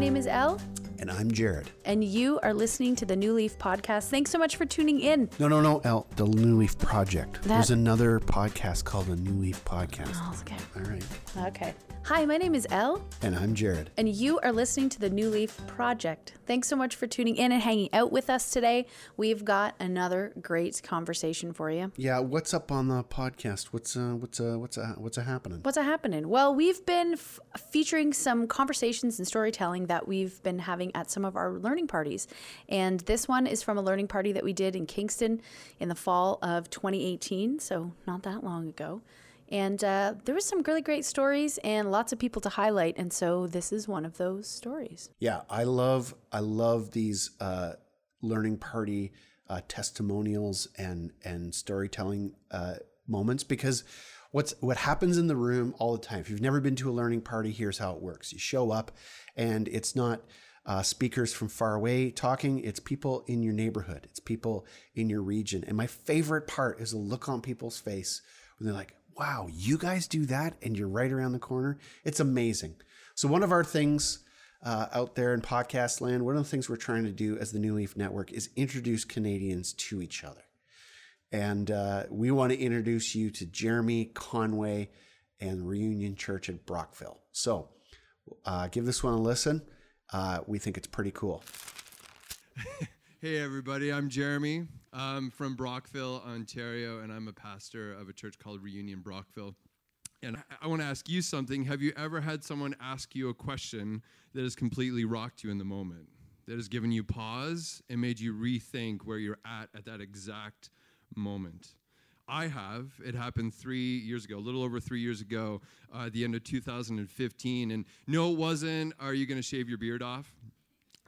name is Elle, And I'm Jared. and you are listening to the New Leaf podcast. Thanks so much for tuning in. No, no, no, Elle, the New Leaf Project. That- There's another podcast called the New Leaf Podcast. Oh, okay. All right. Okay. Hi, my name is Elle, And I'm Jared. and you are listening to the New Leaf Project. Thanks so much for tuning in and hanging out with us today. We've got another great conversation for you. Yeah, what's up on the podcast? What's uh, what's uh, what's uh, what's uh, happening? What's happening? Well, we've been f- featuring some conversations and storytelling that we've been having at some of our learning parties. And this one is from a learning party that we did in Kingston in the fall of 2018, so not that long ago. And uh, there was some really great stories and lots of people to highlight. And so this is one of those stories. Yeah, I love I love these uh, learning party uh, testimonials and and storytelling uh, moments because what's what happens in the room all the time. If you've never been to a learning party, here's how it works: you show up, and it's not. Uh, speakers from far away talking. It's people in your neighborhood. It's people in your region. And my favorite part is the look on people's face when they're like, wow, you guys do that and you're right around the corner. It's amazing. So, one of our things uh, out there in podcast land, one of the things we're trying to do as the New Leaf Network is introduce Canadians to each other. And uh, we want to introduce you to Jeremy Conway and Reunion Church at Brockville. So, uh, give this one a listen. Uh, we think it's pretty cool. Hey, everybody, I'm Jeremy. I'm from Brockville, Ontario, and I'm a pastor of a church called Reunion Brockville. And I, I want to ask you something. Have you ever had someone ask you a question that has completely rocked you in the moment, that has given you pause and made you rethink where you're at at that exact moment? I have. It happened three years ago, a little over three years ago, uh, at the end of 2015. And no, it wasn't, are you going to shave your beard off?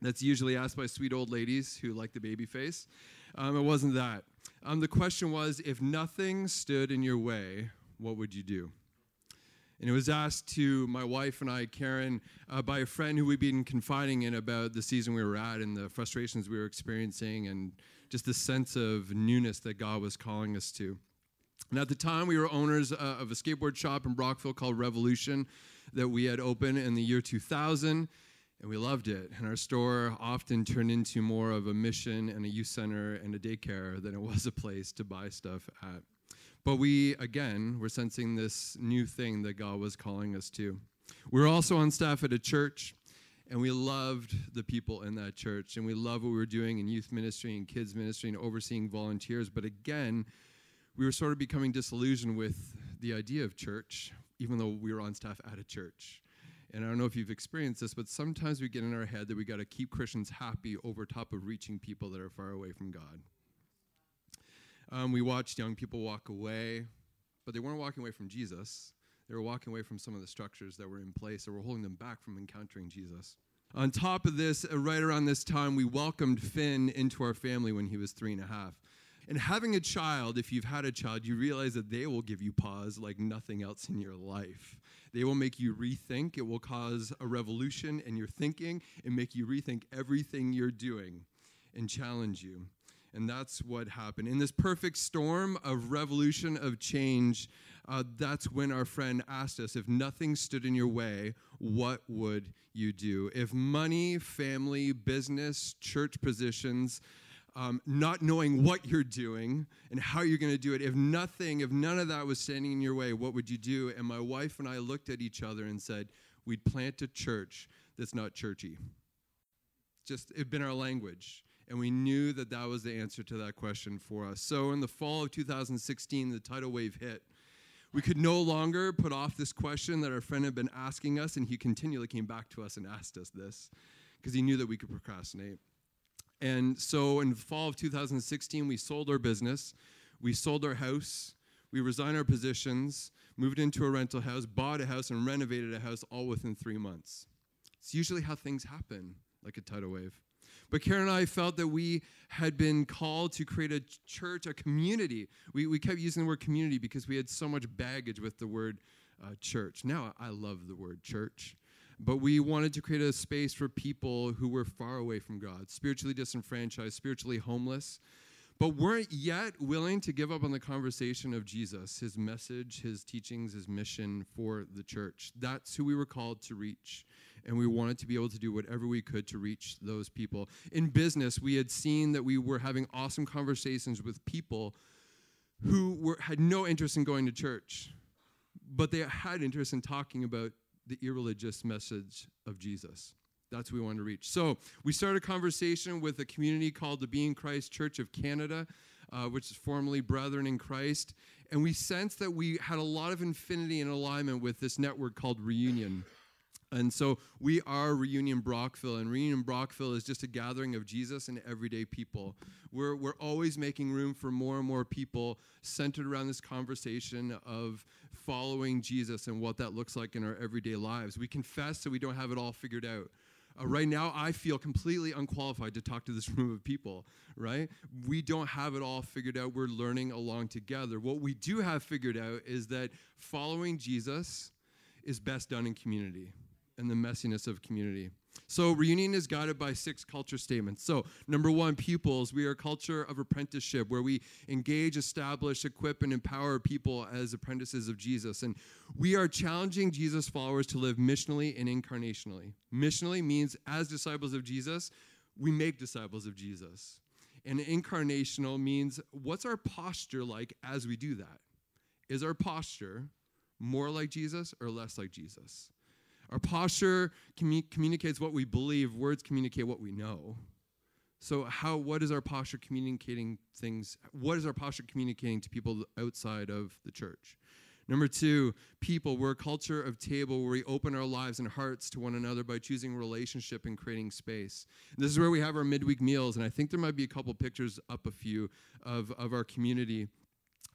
That's usually asked by sweet old ladies who like the baby face. Um, it wasn't that. Um, the question was if nothing stood in your way, what would you do? And it was asked to my wife and I, Karen, uh, by a friend who we'd been confiding in about the season we were at and the frustrations we were experiencing and just the sense of newness that God was calling us to. And at the time, we were owners uh, of a skateboard shop in Brockville called Revolution that we had opened in the year 2000 and we loved it. And our store often turned into more of a mission and a youth center and a daycare than it was a place to buy stuff at. But we, again, were sensing this new thing that God was calling us to. We were also on staff at a church, and we loved the people in that church, and we loved what we were doing in youth ministry and kids ministry and overseeing volunteers. But again, we were sort of becoming disillusioned with the idea of church, even though we were on staff at a church. And I don't know if you've experienced this, but sometimes we get in our head that we got to keep Christians happy over top of reaching people that are far away from God. Um, we watched young people walk away, but they weren't walking away from Jesus. They were walking away from some of the structures that were in place that were holding them back from encountering Jesus. On top of this, uh, right around this time, we welcomed Finn into our family when he was three and a half. And having a child, if you've had a child, you realize that they will give you pause like nothing else in your life. They will make you rethink. It will cause a revolution in your thinking and make you rethink everything you're doing and challenge you. And that's what happened. In this perfect storm of revolution, of change, uh, that's when our friend asked us if nothing stood in your way, what would you do? If money, family, business, church positions, um, not knowing what you're doing and how you're going to do it, if nothing, if none of that was standing in your way, what would you do? And my wife and I looked at each other and said, We'd plant a church that's not churchy. Just, it'd been our language. And we knew that that was the answer to that question for us. So in the fall of 2016, the tidal wave hit. We could no longer put off this question that our friend had been asking us, and he continually came back to us and asked us this because he knew that we could procrastinate. And so in fall of 2016, we sold our business, we sold our house, we resigned our positions, moved into a rental house, bought a house, and renovated a house all within three months. It's usually how things happen, like a tidal wave. But Karen and I felt that we had been called to create a church, a community. We, we kept using the word community because we had so much baggage with the word uh, church. Now I love the word church. But we wanted to create a space for people who were far away from God, spiritually disenfranchised, spiritually homeless. but weren't yet willing to give up on the conversation of Jesus, his message, his teachings, his mission for the church. That's who we were called to reach. And we wanted to be able to do whatever we could to reach those people. In business, we had seen that we were having awesome conversations with people who were, had no interest in going to church, but they had interest in talking about the irreligious message of Jesus. That's who we wanted to reach. So we started a conversation with a community called the Be In Christ Church of Canada, uh, which is formerly Brethren in Christ. And we sensed that we had a lot of infinity and alignment with this network called Reunion. And so we are Reunion Brockville, and Reunion Brockville is just a gathering of Jesus and everyday people. We're, we're always making room for more and more people centered around this conversation of following Jesus and what that looks like in our everyday lives. We confess that we don't have it all figured out. Uh, right now, I feel completely unqualified to talk to this room of people, right? We don't have it all figured out. We're learning along together. What we do have figured out is that following Jesus is best done in community and the messiness of community. So, reunion is guided by six culture statements. So, number one, pupils. We are a culture of apprenticeship where we engage, establish, equip, and empower people as apprentices of Jesus. And we are challenging Jesus followers to live missionally and incarnationally. Missionally means, as disciples of Jesus, we make disciples of Jesus. And incarnational means, what's our posture like as we do that? Is our posture more like Jesus or less like Jesus? Our posture commu- communicates what we believe, words communicate what we know. So how what is our posture communicating things? What is our posture communicating to people outside of the church? Number two, people. We're a culture of table where we open our lives and hearts to one another by choosing relationship and creating space. This is where we have our midweek meals, and I think there might be a couple pictures up a few of, of our community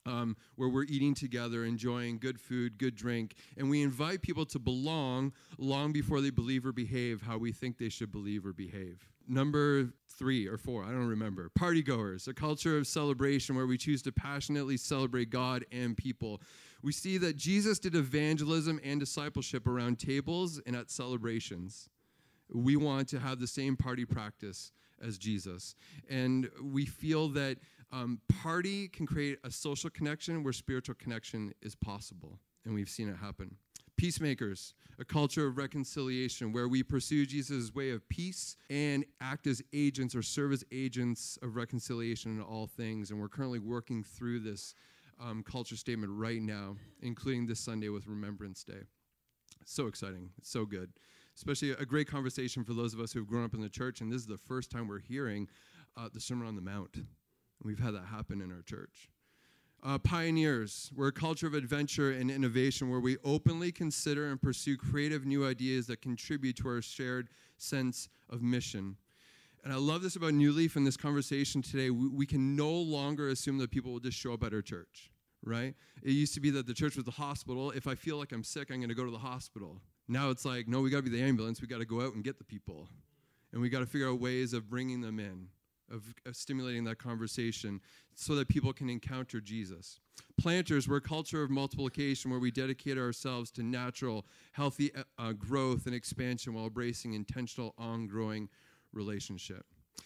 um, where we're eating together, enjoying good food, good drink, and we invite people to belong long before they believe or behave how we think they should believe or behave. Number three or four, I don't remember. Partygoers, a culture of celebration where we choose to passionately celebrate God and people. We see that Jesus did evangelism and discipleship around tables and at celebrations. We want to have the same party practice as Jesus. And we feel that um, party can create a social connection where spiritual connection is possible, and we've seen it happen. Peacemakers, a culture of reconciliation where we pursue Jesus' way of peace and act as agents or serve as agents of reconciliation in all things. And we're currently working through this um, culture statement right now, including this Sunday with Remembrance Day. So exciting. So good. Especially a great conversation for those of us who have grown up in the church, and this is the first time we're hearing uh, the Sermon on the Mount. We've had that happen in our church. Uh, pioneers, we're a culture of adventure and innovation where we openly consider and pursue creative new ideas that contribute to our shared sense of mission. And I love this about New Leaf in this conversation today. We, we can no longer assume that people will just show up at our church, right? It used to be that the church was the hospital. If I feel like I'm sick, I'm going to go to the hospital. Now it's like, no, we got to be the ambulance. We got to go out and get the people. And we got to figure out ways of bringing them in of, of, stimulating that conversation so that people can encounter Jesus. Planters, we're a culture of multiplication where we dedicate ourselves to natural, healthy uh, uh growth and expansion while embracing intentional, ongoing relationship.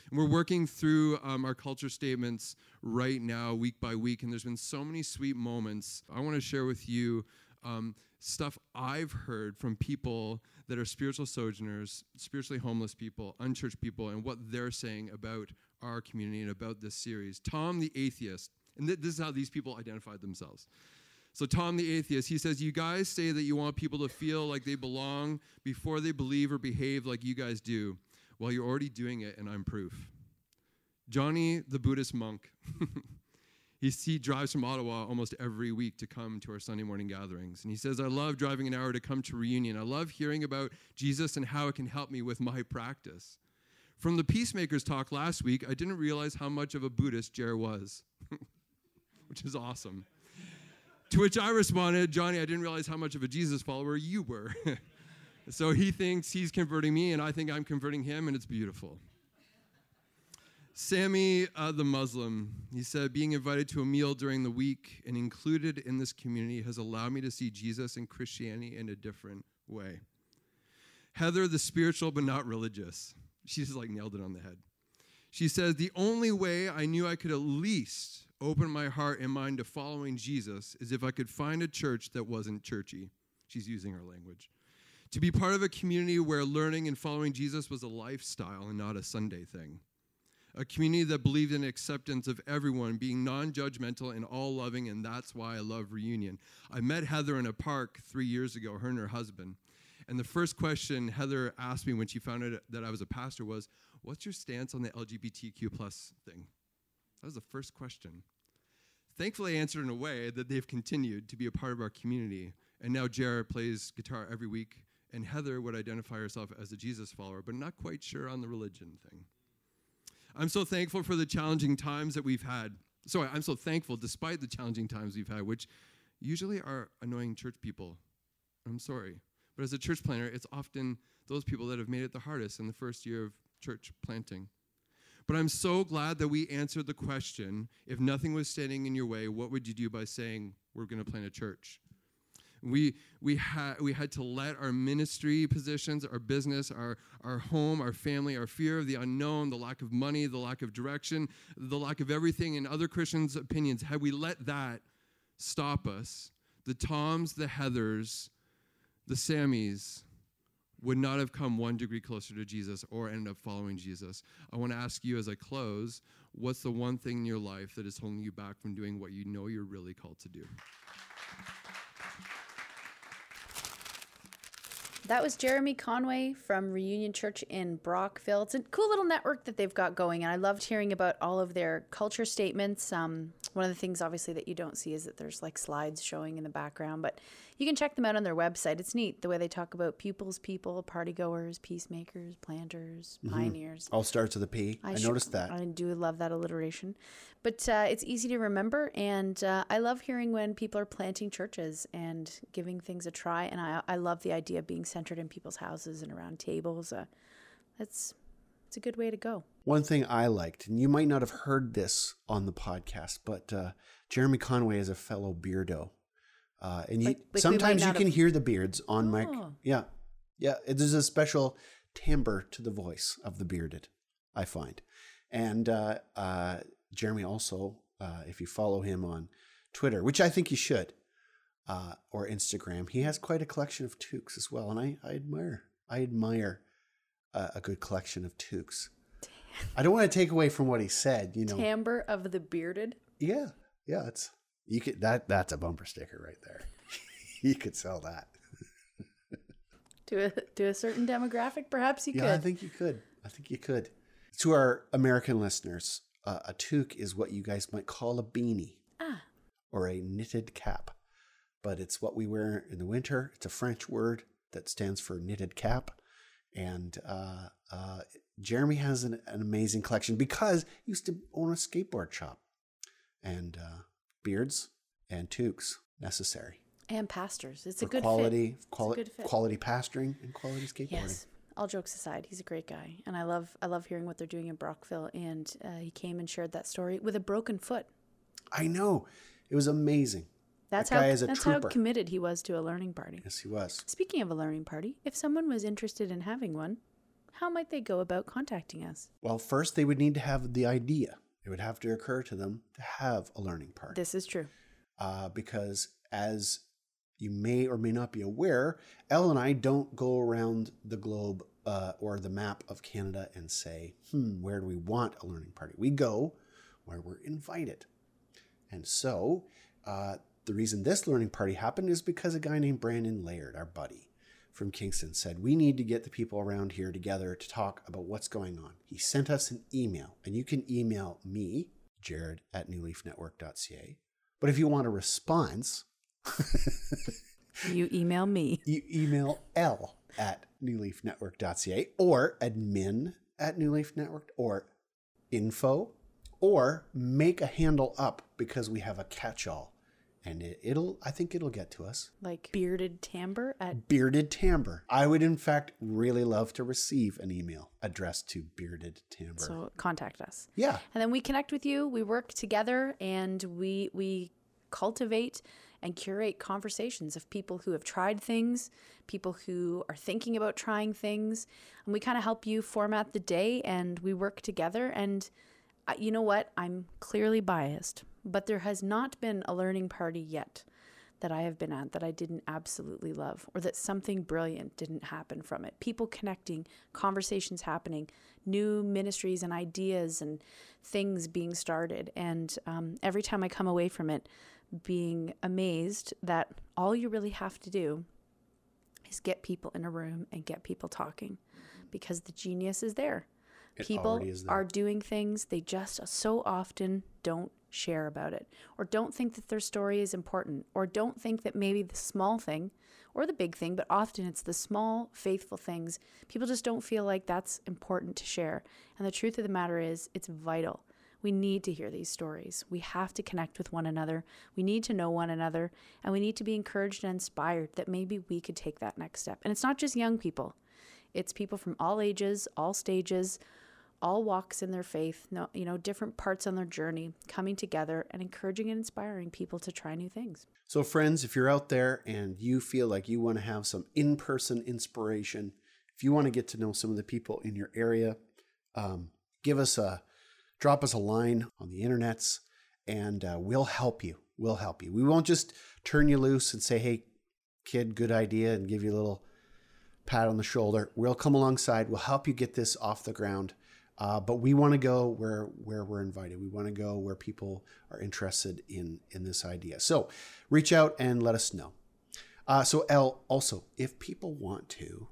And we're working through um, our culture statements right now, week by week, and there's been so many sweet moments. I want to share with you um, stuff I've heard from people that are spiritual sojourners, spiritually homeless people, unchurched people, and what they're saying about our community and about this series. Tom the atheist, and th- this is how these people identified themselves. So, Tom the atheist, he says, You guys say that you want people to feel like they belong before they believe or behave like you guys do. Well, you're already doing it, and I'm proof. Johnny the Buddhist monk. he, he drives from Ottawa almost every week to come to our Sunday morning gatherings. And he says, I love driving an hour to come to reunion. I love hearing about Jesus and how it can help me with my practice. From the Peacemakers talk last week, I didn't realize how much of a Buddhist Jer was, which is awesome. to which I responded, Johnny, I didn't realize how much of a Jesus follower you were. so he thinks he's converting me, and I think I'm converting him, and it's beautiful. Sammy uh, the Muslim, he said, being invited to a meal during the week and included in this community has allowed me to see Jesus and Christianity in a different way. Heather, the spiritual but not religious, she just like nailed it on the head. She says, The only way I knew I could at least open my heart and mind to following Jesus is if I could find a church that wasn't churchy. She's using her language. To be part of a community where learning and following Jesus was a lifestyle and not a Sunday thing. A community that believed in acceptance of everyone, being non judgmental and all loving, and that's why I love Reunion. I met Heather in a park three years ago, her and her husband. And the first question Heather asked me when she found out that I was a pastor was, What's your stance on the LGBTQ plus thing? That was the first question. Thankfully, I answered in a way that they've continued to be a part of our community. And now Jared plays guitar every week, and Heather would identify herself as a Jesus follower, but not quite sure on the religion thing. I'm so thankful for the challenging times that we've had. Sorry, I'm so thankful despite the challenging times we've had, which usually are annoying church people. I'm sorry. But as a church planter, it's often those people that have made it the hardest in the first year of church planting. But I'm so glad that we answered the question if nothing was standing in your way, what would you do by saying, We're going to plant a church? We, we, ha- we had to let our ministry positions, our business, our, our home, our family, our fear of the unknown, the lack of money, the lack of direction, the lack of everything in other Christians' opinions, had we let that stop us, the Toms, the Heathers, the Sammys would not have come one degree closer to Jesus or ended up following Jesus. I want to ask you as I close what's the one thing in your life that is holding you back from doing what you know you're really called to do? That was Jeremy Conway from Reunion Church in Brockville. It's a cool little network that they've got going, and I loved hearing about all of their culture statements. Um, one of the things, obviously, that you don't see is that there's like slides showing in the background, but you can check them out on their website. It's neat the way they talk about pupils, people, partygoers, peacemakers, planters, pioneers. All starts with a P. I, sh- noticed that. I do love that alliteration. But uh, it's easy to remember. And uh, I love hearing when people are planting churches and giving things a try. And I, I love the idea of being centered in people's houses and around tables. Uh, that's it's a good way to go. One thing I liked, and you might not have heard this on the podcast, but uh, Jeremy Conway is a fellow beardo. Uh, and you, Like- like sometimes you not can have- hear the beards on mic. Oh. Yeah. Yeah. it- There's a special timbre to the voice of the bearded, I find. And uh, uh, Jeremy also, uh, if you follow him on Twitter, which I think you should, uh, or Instagram, he has quite a collection of toques as well. And I, I admire, I admire uh, a good collection of toques. I don't want to take away from what he said, you know. Timbre of the bearded. Yeah, yeah, it's you could that that's a bumper sticker right there. you could sell that. To a, to a certain demographic, perhaps you could. Yeah, could. I think you could. I think you could. To our American listeners, uh, a toque is what you guys might call a beanie ah, or a knitted cap, but it's what we wear in the winter. It's a French word that stands for knitted cap, and uh, uh, Jeremy has an, an amazing collection because he used to own a skateboard shop, and uh, beards and toques necessary. and pastors. It's a good quality, fit. quali- good fit. quality pastoring and quality skateboarding. Yes. All jokes aside, he's a great guy, and I love I love hearing what they're doing in Brockville. And uh, he came and shared that story with a broken foot. I know. It was amazing. That's That how guy is a that's trooper. how committed he was to a learning party. Yes, he was. Speaking of a learning party, if someone was interested in having one, how might they go about contacting us? Well, first they would need to have the idea. It would have to occur to them to have a learning party. This is true. uh, because as you may or may not be aware, Elle and I don't go around the globe uh, or the map of Canada and say, hmm, where do we want a learning party? We go where we're invited. And so uh, the reason this learning party happened is because a guy named Brandon Laird, our buddy from Kingston, said, We need to get the people around here together to talk about what's going on. He sent us an email, and you can email me, Jared at newleafnetwork.ca. But if you want a response, You email me. you email L at newleafnetwork.ca or admin at newleafnetwork or info or make a handle up because we have a catch-all and it, it'll i think it'll get to us Like bearded timbre at bearded timbre i would in fact really love to receive an email addressed to bearded timbre so contact us. yeah And then we connect with you, we work together and we we cultivate and curate conversations of people who have tried things, people who are thinking about trying things. And we kind of help you format the day and we work together. And uh, you know what? I'm clearly biased, but there has not been a learning party yet that I have been at that I didn't absolutely love, or that something brilliant didn't happen from it. People connecting, conversations happening, new ministries and ideas and things being started. And um, every time I come away from it, being amazed that all you really have to do is get people in a room and get people talking because the genius is there. It people is there. are doing things they just so often don't share about it or don't think that their story is important or don't think that maybe the small thing or the big thing but often it's the small faithful things people just don't feel like that's important to share. And the truth of the matter is it's vital. We need to hear these stories. We have to connect with one another. We need to know one another and we need to be encouraged and inspired that maybe we could take that next step. And it's not just young people. It's people from all ages all stages all walks in their faith, no, you know, different parts on their journey, coming together and encouraging and inspiring people to try new things. So, friends, if you're out there and you feel like you want to have some in person inspiration, if you want to get to know some of the people in your area, um, give us a drop us a line on the internets and uh, we'll help you. We'll help you. We won't just turn you loose and say, hey, kid, good idea, and give you a little pat on the shoulder. We'll come alongside. We'll help you get this off the ground. Uh, but we want to go where where we're invited. We want to go where people are interested in in this idea. So reach out and let us know. Uh, so Elle, also, if people want to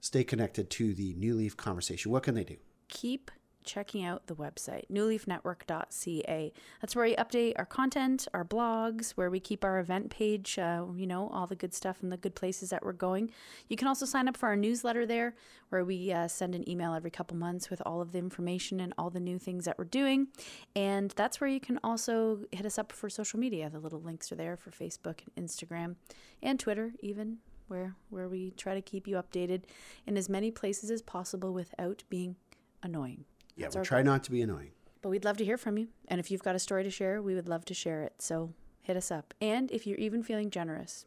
stay connected to the New Leaf conversation, what can they do? Keep checking out the website, newleafnetwork.ca. That's where we update our content, our blogs, where we keep our event page, uh, you know, all the good stuff and the good places that we're going. You can also sign up for our newsletter there, where we uh, send an email every couple months with all of the information and all the new things that we're doing. And that's where you can also hit us up for social media. The little links are there for Facebook and Instagram and Twitter, even. Where, where we try to keep you updated in as many places as possible without being annoying. Yeah, we try not to be annoying. But we'd love to hear from you. And if you've got a story to share, we would love to share it. So hit us up. And if you're even feeling generous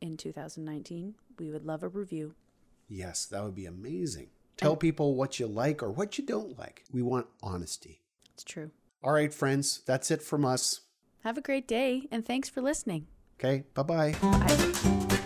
in 2019, we would love a review. Yes, that would be amazing. Tell people what you like or what you don't like. We want honesty. It's true. All right, friends, that's it from us. Have a great day and thanks for listening. Okay, bye bye. Bye.